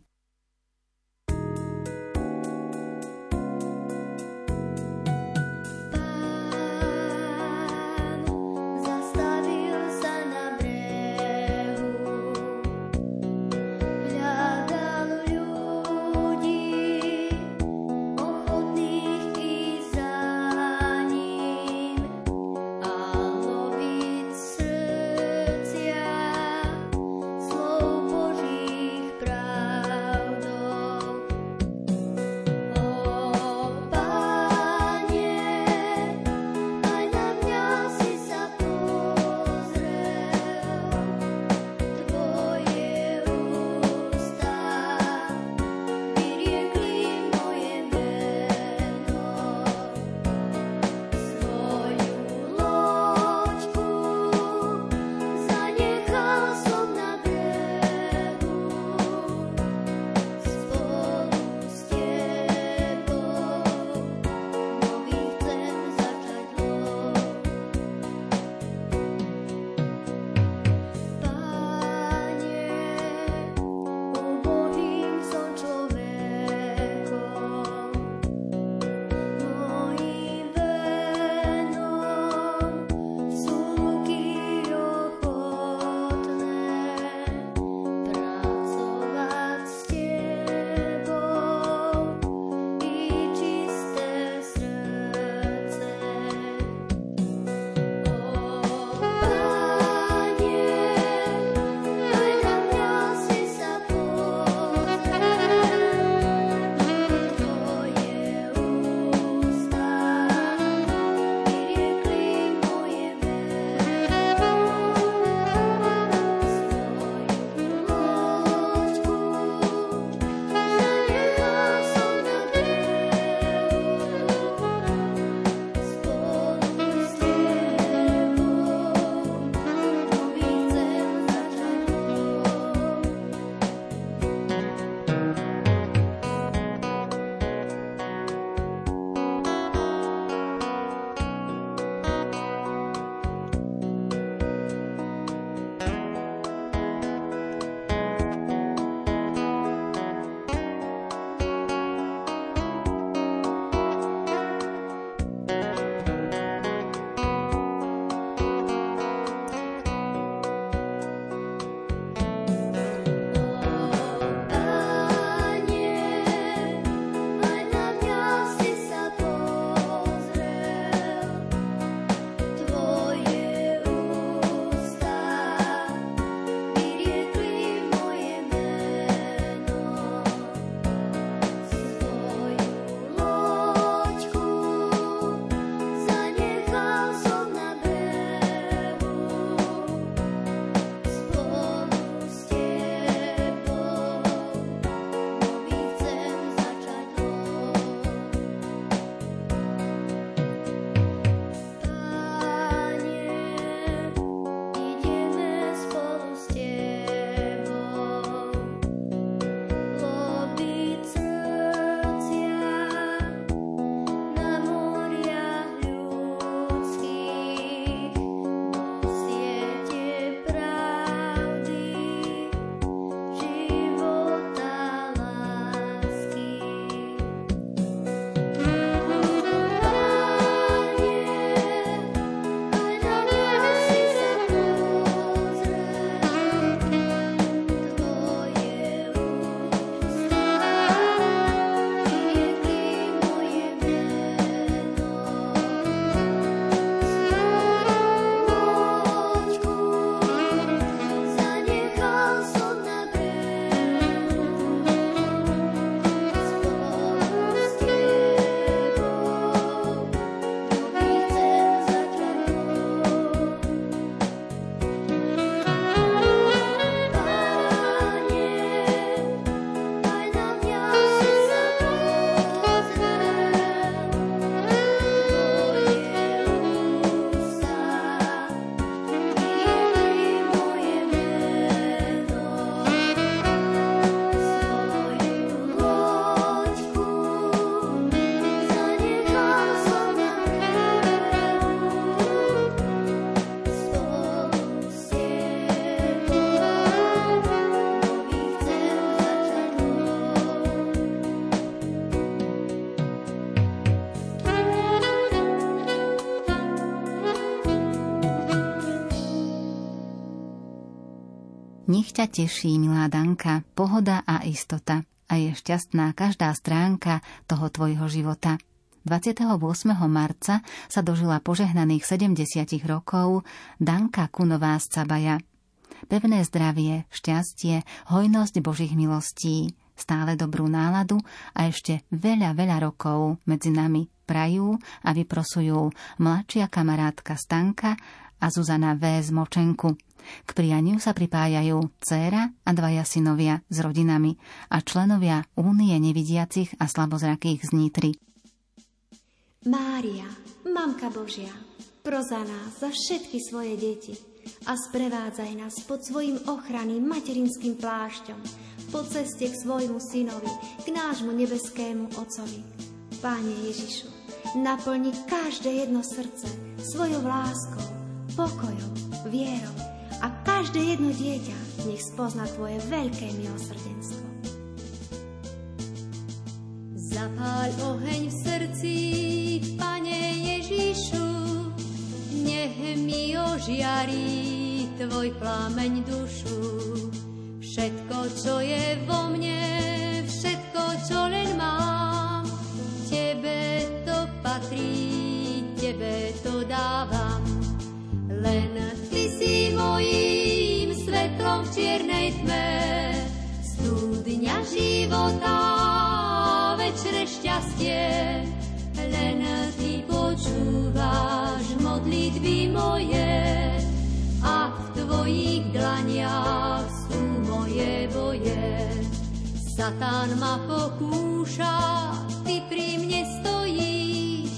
Nich ťa teší, milá Danka, pohoda a istota a je šťastná každá stránka toho tvojho života. 28. marca sa dožila požehnaných 70 rokov Danka Kunová z Cabaja. Pevné zdravie, šťastie, hojnosť Božích milostí, stále dobrú náladu a ešte veľa, veľa rokov medzi nami prajú a vyprosujú mladšia kamarátka Stanka a Zuzana V. z Močenku. K prianiu sa pripájajú dcéra a dvaja synovia s rodinami a členovia Únie nevidiacich a slabozrakých z Nitry. Mária, Mamka Božia, proza nás za všetky svoje deti a sprevádzaj nás pod svojim ochranným materinským plášťom po ceste k svojmu synovi, k nášmu nebeskému Ocovi. Páne Ježišu, naplni každé jedno srdce svojou láskou, pokojom, vierou a každé jedno dieťa nech spozna Tvoje veľké milosrdenstvo. Zapáľ oheň v srdci, Pane Ježišu, nech mi ožiarí Tvoj plameň dušu. Všetko, čo je vo mne, všetko, čo len mám, Tebe to patrí, Tebe to dávam. Len Ty si mojím svetlom v čiernej tme, studňa života večné šťastie, len ty počúvaš modlitby moje a v tvojich dlaniach sú moje boje. Satan ma pokúša, ty pri mne stojíš,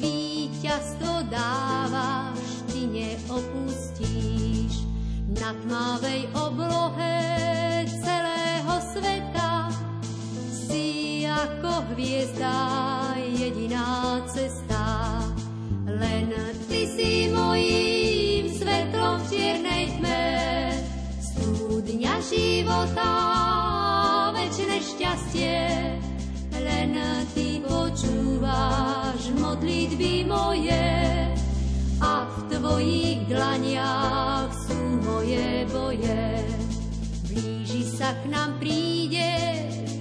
víťazstvo dávaš, ty neopustíš. Na tmavej oblohe celého sveta ako hviezda jediná cesta. Len ty si mojím svetlom v čiernej tme, studňa života, večné šťastie. Len ty počúvaš modlitby moje tvojich dlaniach sú moje boje. Blíži sa k nám príde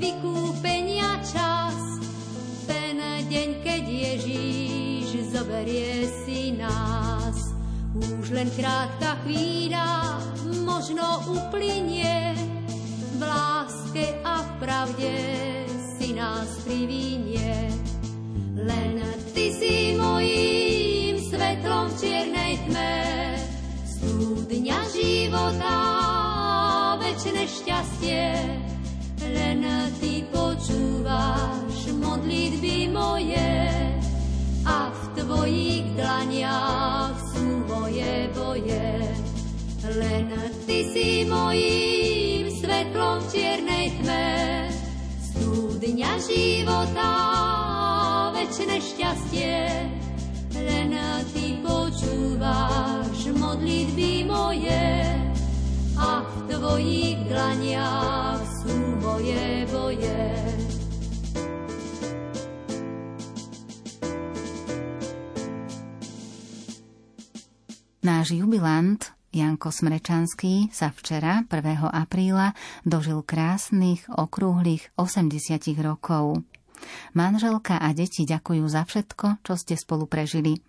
vykúpenia čas, ten deň, keď Ježíš zoberie si nás. Už len krátka chvíľa možno uplynie, v láske a v pravde si nás privinie. Len ty si mojím svetlom v čiernej tme, studňa života, večné šťastie, len ty počúvaš modlitby moje a v tvojich dlaniach sú moje boje. Len ty si mojím svetlom v čiernej tme, studňa života, večné šťastie, len ty počúvaš moje a v tvojich sú moje boje. Náš jubilant Janko Smrečanský sa včera, 1. apríla, dožil krásnych, okrúhlych 80 rokov. Manželka a deti ďakujú za všetko, čo ste spolu prežili.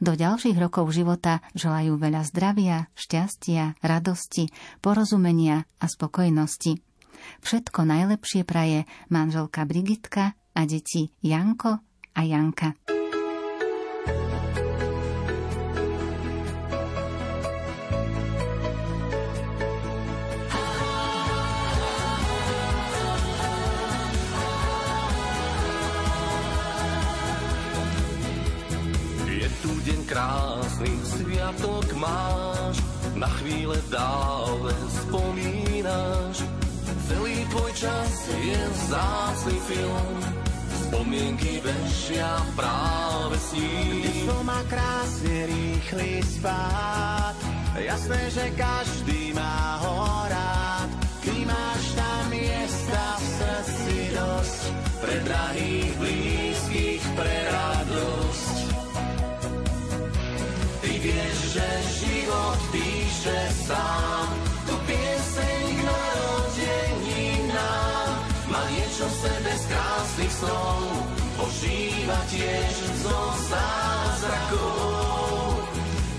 Do ďalších rokov života želajú veľa zdravia, šťastia, radosti, porozumenia a spokojnosti. Všetko najlepšie praje manželka Brigitka a deti Janko a Janka. Krásny, sviatok máš, na chvíle dále spomínaš. Celý tvoj čas je vzácný film, spomienky vešia práve s ním. Mysl má krásne rýchly spát, jasné, že každý má ho rád. Ty máš tam miesta v srdci dosť, pre drahých, blízkych, pre radosť. že život píše sám tu pieseň k narodení nám. Má niečo v sebe z krásnych snov, ožíva tiež zo zázrakov.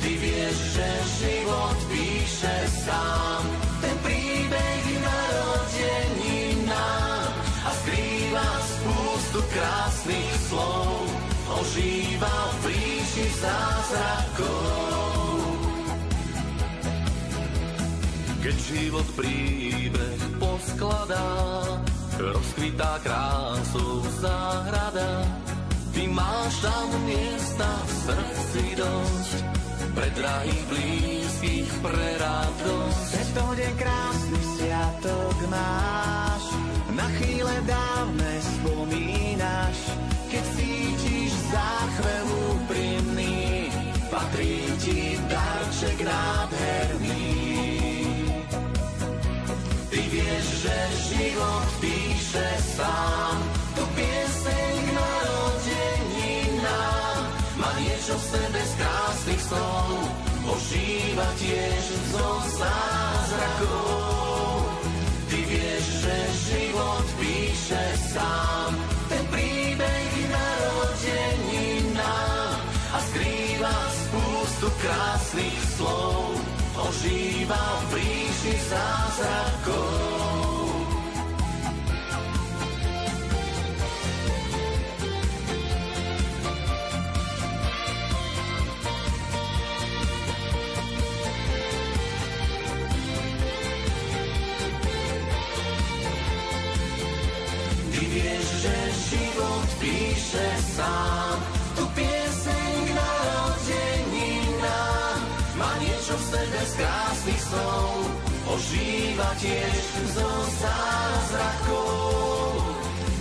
Ty vieš, že život píše sám ten príbeh narodení nám a skrýva spústu krásnych slov. Ožíva v príši zázrak Keď život príbeh poskladá, rozkvitá krásou záhrada. Ty máš tam miesta v srdci dosť, pre drahých blízkych, pre radosť. Tento deň krásny sviatok máš, na chvíle dávne spomínaš, keď cítiš záchvev úprimný, patrí ti darček nádherný. Že život píše sám, tu pieseň k narodení nám. Má niečo v sebe z krásnych snov, ožíva tiež zo zázrakov. Ty vieš, že život píše sám, ten príbeh narodení nám a skrýva spústu krásnych slov, ožíva v ríši zázrakov. Píše sám, tu pieseň k narodení nám. Má niečo v sebe z krásnych snov, ožíva tiež zo zázrakov.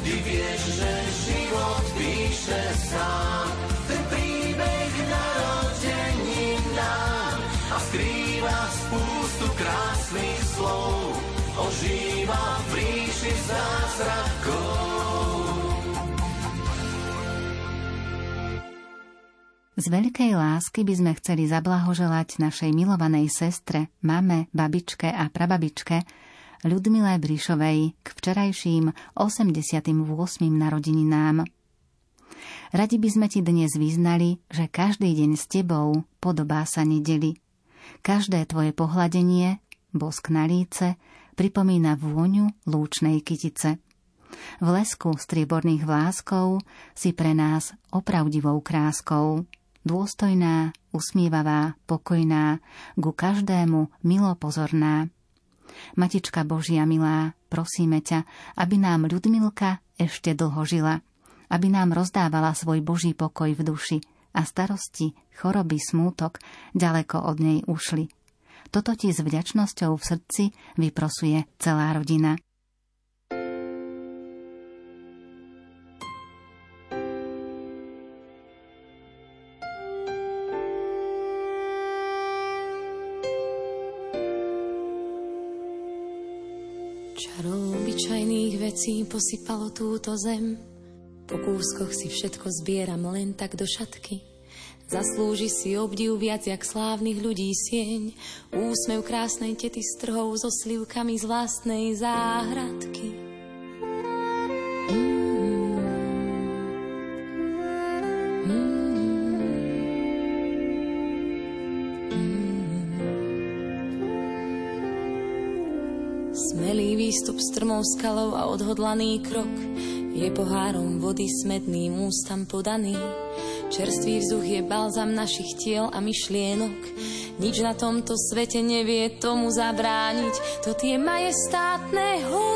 Ty vieš, že život píše sám, ten príbeh narodení nám a skrýva spústu krásnych slov, ožíva v ríši zázrakov. Z veľkej lásky by sme chceli zablahoželať našej milovanej sestre, mame, babičke a prababičke Ľudmile Brišovej k včerajším 88. narodeninám. Radi by sme ti dnes vyznali, že každý deň s tebou podobá sa nedeli. Každé tvoje pohľadenie, bosk na líce, pripomína vôňu lúčnej kytice. V lesku strieborných vláskov si pre nás opravdivou kráskou dôstojná, usmievavá, pokojná, ku každému milo pozorná. Matička Božia milá, prosíme ťa, aby nám Ľudmilka ešte dlho žila, aby nám rozdávala svoj Boží pokoj v duši a starosti, choroby, smútok ďaleko od nej ušli. Toto ti s vďačnosťou v srdci vyprosuje celá rodina. Vecí posypalo túto zem. Po kúskoch si všetko zbieram len tak do šatky. Zaslúži si obdiv viac jak slávnych ľudí sieň. Úsmev krásnej tety s trhou so slivkami z vlastnej záhradky. Strmou skalou a odhodlaný krok je pohárom vody smedným ústam podaný. Čerstvý vzduch je balzam našich tiel a myšlienok. Nič na tomto svete nevie tomu zabrániť. To tie majestátne hory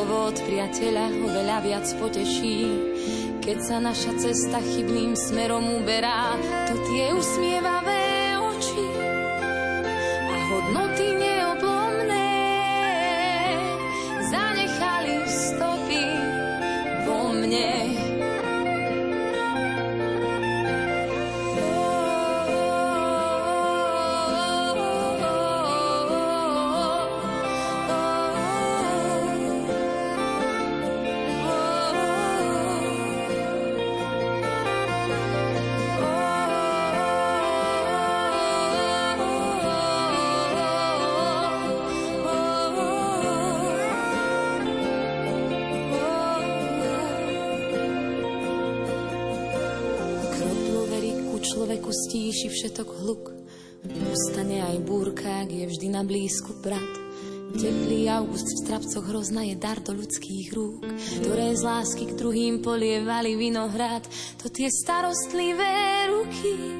Slovo od priateľa ho veľa viac poteší. Keď sa naša cesta chybným smerom uberá, to tie usmievavé stíši všetok hluk. Ustane aj búrka, ak je vždy na blízku brat. Teplý august v strapcoch hrozna je dar do ľudských rúk, ktoré z lásky k druhým polievali vinohrad. To tie starostlivé ruky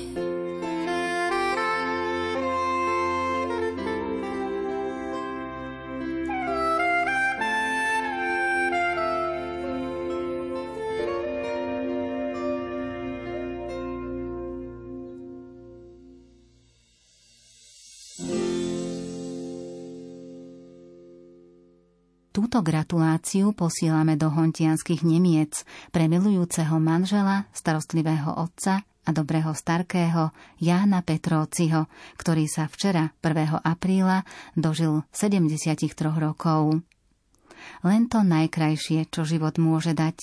Túto gratuláciu posielame do hontianských Nemiec pre milujúceho manžela, starostlivého otca a dobrého starkého Jána Petróciho, ktorý sa včera 1. apríla dožil 73 rokov. Len to najkrajšie, čo život môže dať.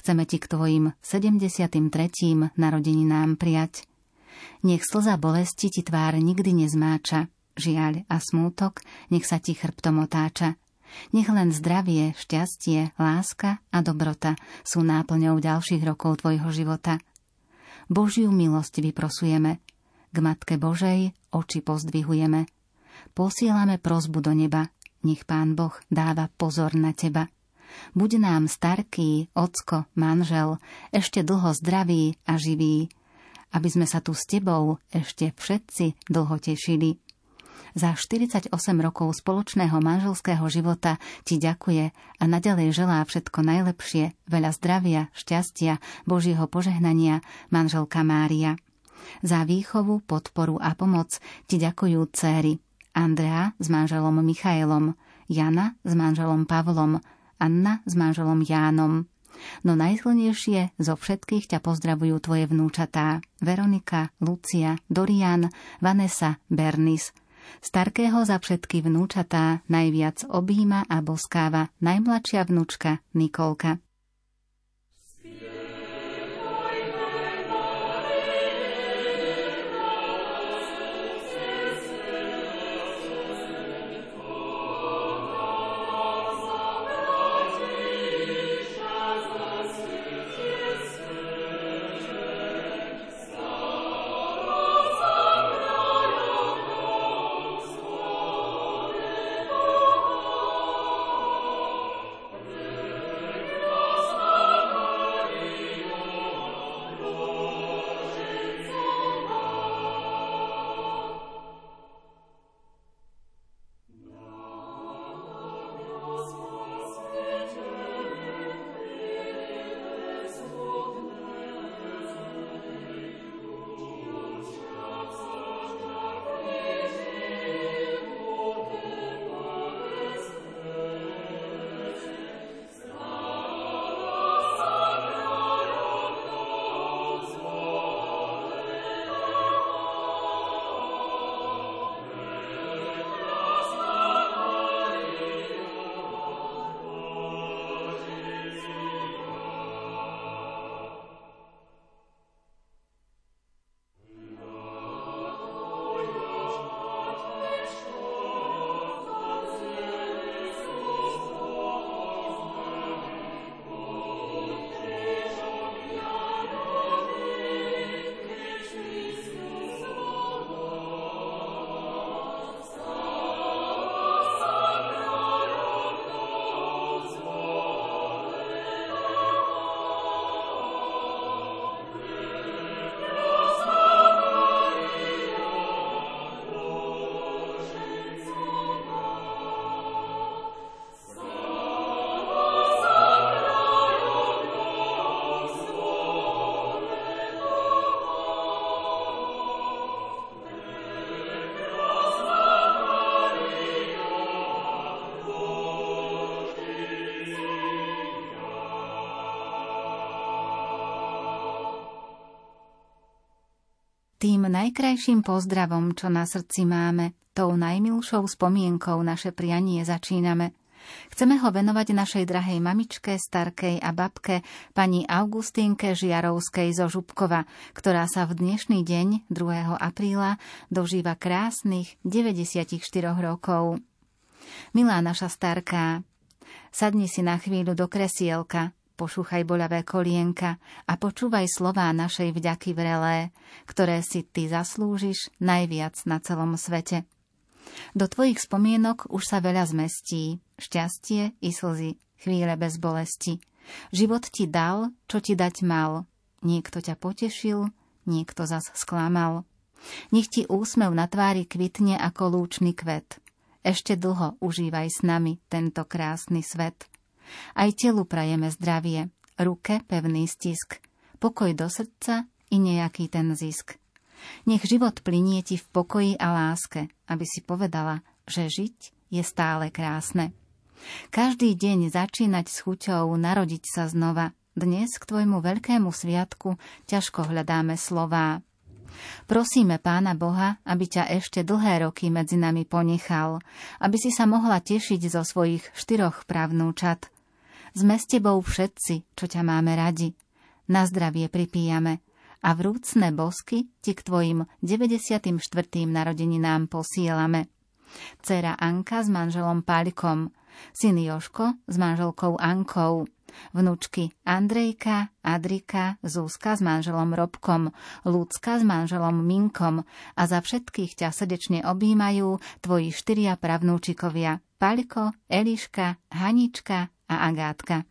Chceme ti k tvojim 73. narodeninám prijať. Nech slza bolesti ti tvár nikdy nezmáča, žiaľ a smútok nech sa ti chrbtom otáča. Nech len zdravie, šťastie, láska a dobrota sú náplňou ďalších rokov tvojho života. Božiu milosť vyprosujeme, k Matke Božej oči pozdvihujeme. Posielame prozbu do neba, nech Pán Boh dáva pozor na teba. Buď nám starký, ocko, manžel, ešte dlho zdravý a živý, aby sme sa tu s tebou ešte všetci dlho tešili. Za 48 rokov spoločného manželského života ti ďakuje a naďalej želá všetko najlepšie, veľa zdravia, šťastia, Božieho požehnania, manželka Mária. Za výchovu, podporu a pomoc ti ďakujú céry Andrea s manželom Michailom, Jana s manželom Pavlom, Anna s manželom Jánom. No najsilnejšie zo všetkých ťa pozdravujú tvoje vnúčatá Veronika, Lucia, Dorian, Vanessa, Bernis – Starkého za všetky vnúčatá najviac objíma a boskáva najmladšia vnúčka Nikolka. Najkrajším pozdravom, čo na srdci máme, tou najmilšou spomienkou naše prianie začíname. Chceme ho venovať našej drahej mamičke, starkej a babke, pani Augustínke Žiarovskej zo Žubkova, ktorá sa v dnešný deň, 2. apríla, dožíva krásnych 94 rokov. Milá naša starká, sadni si na chvíľu do kresielka, pošúchaj boľavé kolienka a počúvaj slová našej vďaky vrelé, ktoré si ty zaslúžiš najviac na celom svete. Do tvojich spomienok už sa veľa zmestí, šťastie i slzy, chvíle bez bolesti. Život ti dal, čo ti dať mal. Niekto ťa potešil, niekto zas sklamal. Nech ti úsmev na tvári kvitne ako lúčný kvet. Ešte dlho užívaj s nami tento krásny svet. Aj telu prajeme zdravie, ruke pevný stisk, pokoj do srdca i nejaký ten zisk. Nech život plinie ti v pokoji a láske, aby si povedala, že žiť je stále krásne. Každý deň začínať s chuťou narodiť sa znova. Dnes k tvojmu veľkému sviatku ťažko hľadáme slová. Prosíme Pána Boha, aby ťa ešte dlhé roky medzi nami ponechal, aby si sa mohla tešiť zo svojich štyroch právnúčat. Sme s tebou všetci, čo ťa máme radi. Na zdravie pripíjame a vrúcne bosky ti k tvojim 94. narodeninám posielame. Cera Anka s manželom Pálikom, syn Joško s manželkou Ankou, vnúčky Andrejka, Adrika, Zúska s manželom Robkom, Lúcka s manželom Minkom a za všetkých ťa srdečne objímajú tvoji štyria pravnúčikovia Paľko, Eliška, Hanička a Agátka.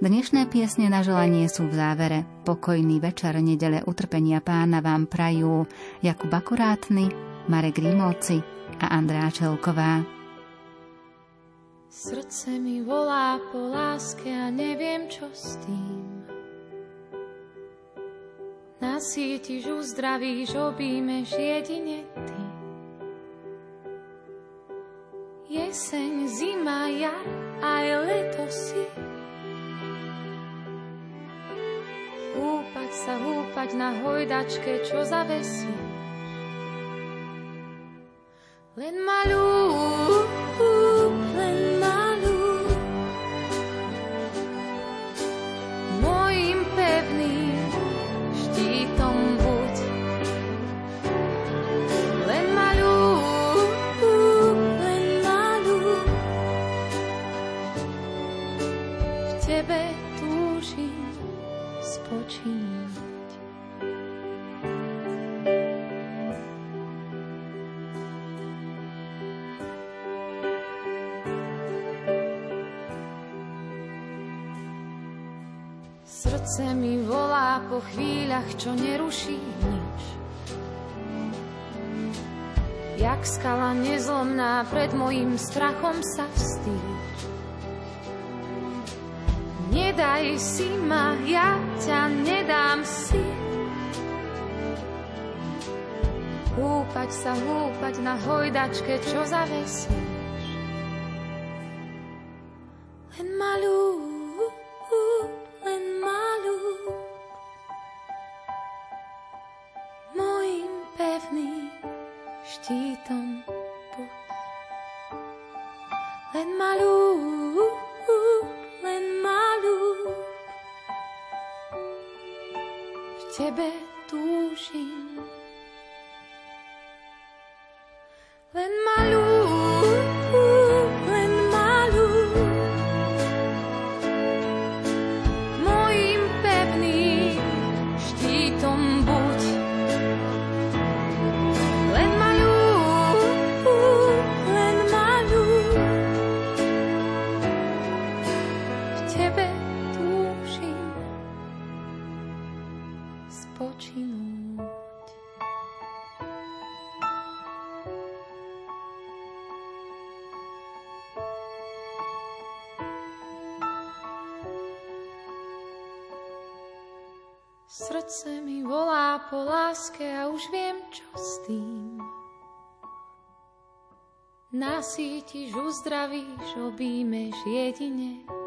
Dnešné piesne na želanie sú v závere. Pokojný večer nedele utrpenia pána vám prajú Jakub Akurátny, Marek Rímovci a Andrá Čelková. Srdce mi volá po láske a neviem čo s tým. Nasítiš, uzdravíš, objímeš jedine ty. Jeseň, zima, jar, aj leto si. Sa, húpať na hojdačke, čo zavesí. Len malú, čo neruší nič. Jak skala nezlomná pred mojim strachom sa vstýč. Nedaj si ma, ja ťa nedám si. Húpať sa, húpať na hojdačke, čo zavesíš. Láske a už viem, čo s tým. Nasítiš, uzdravíš, objímeš jedine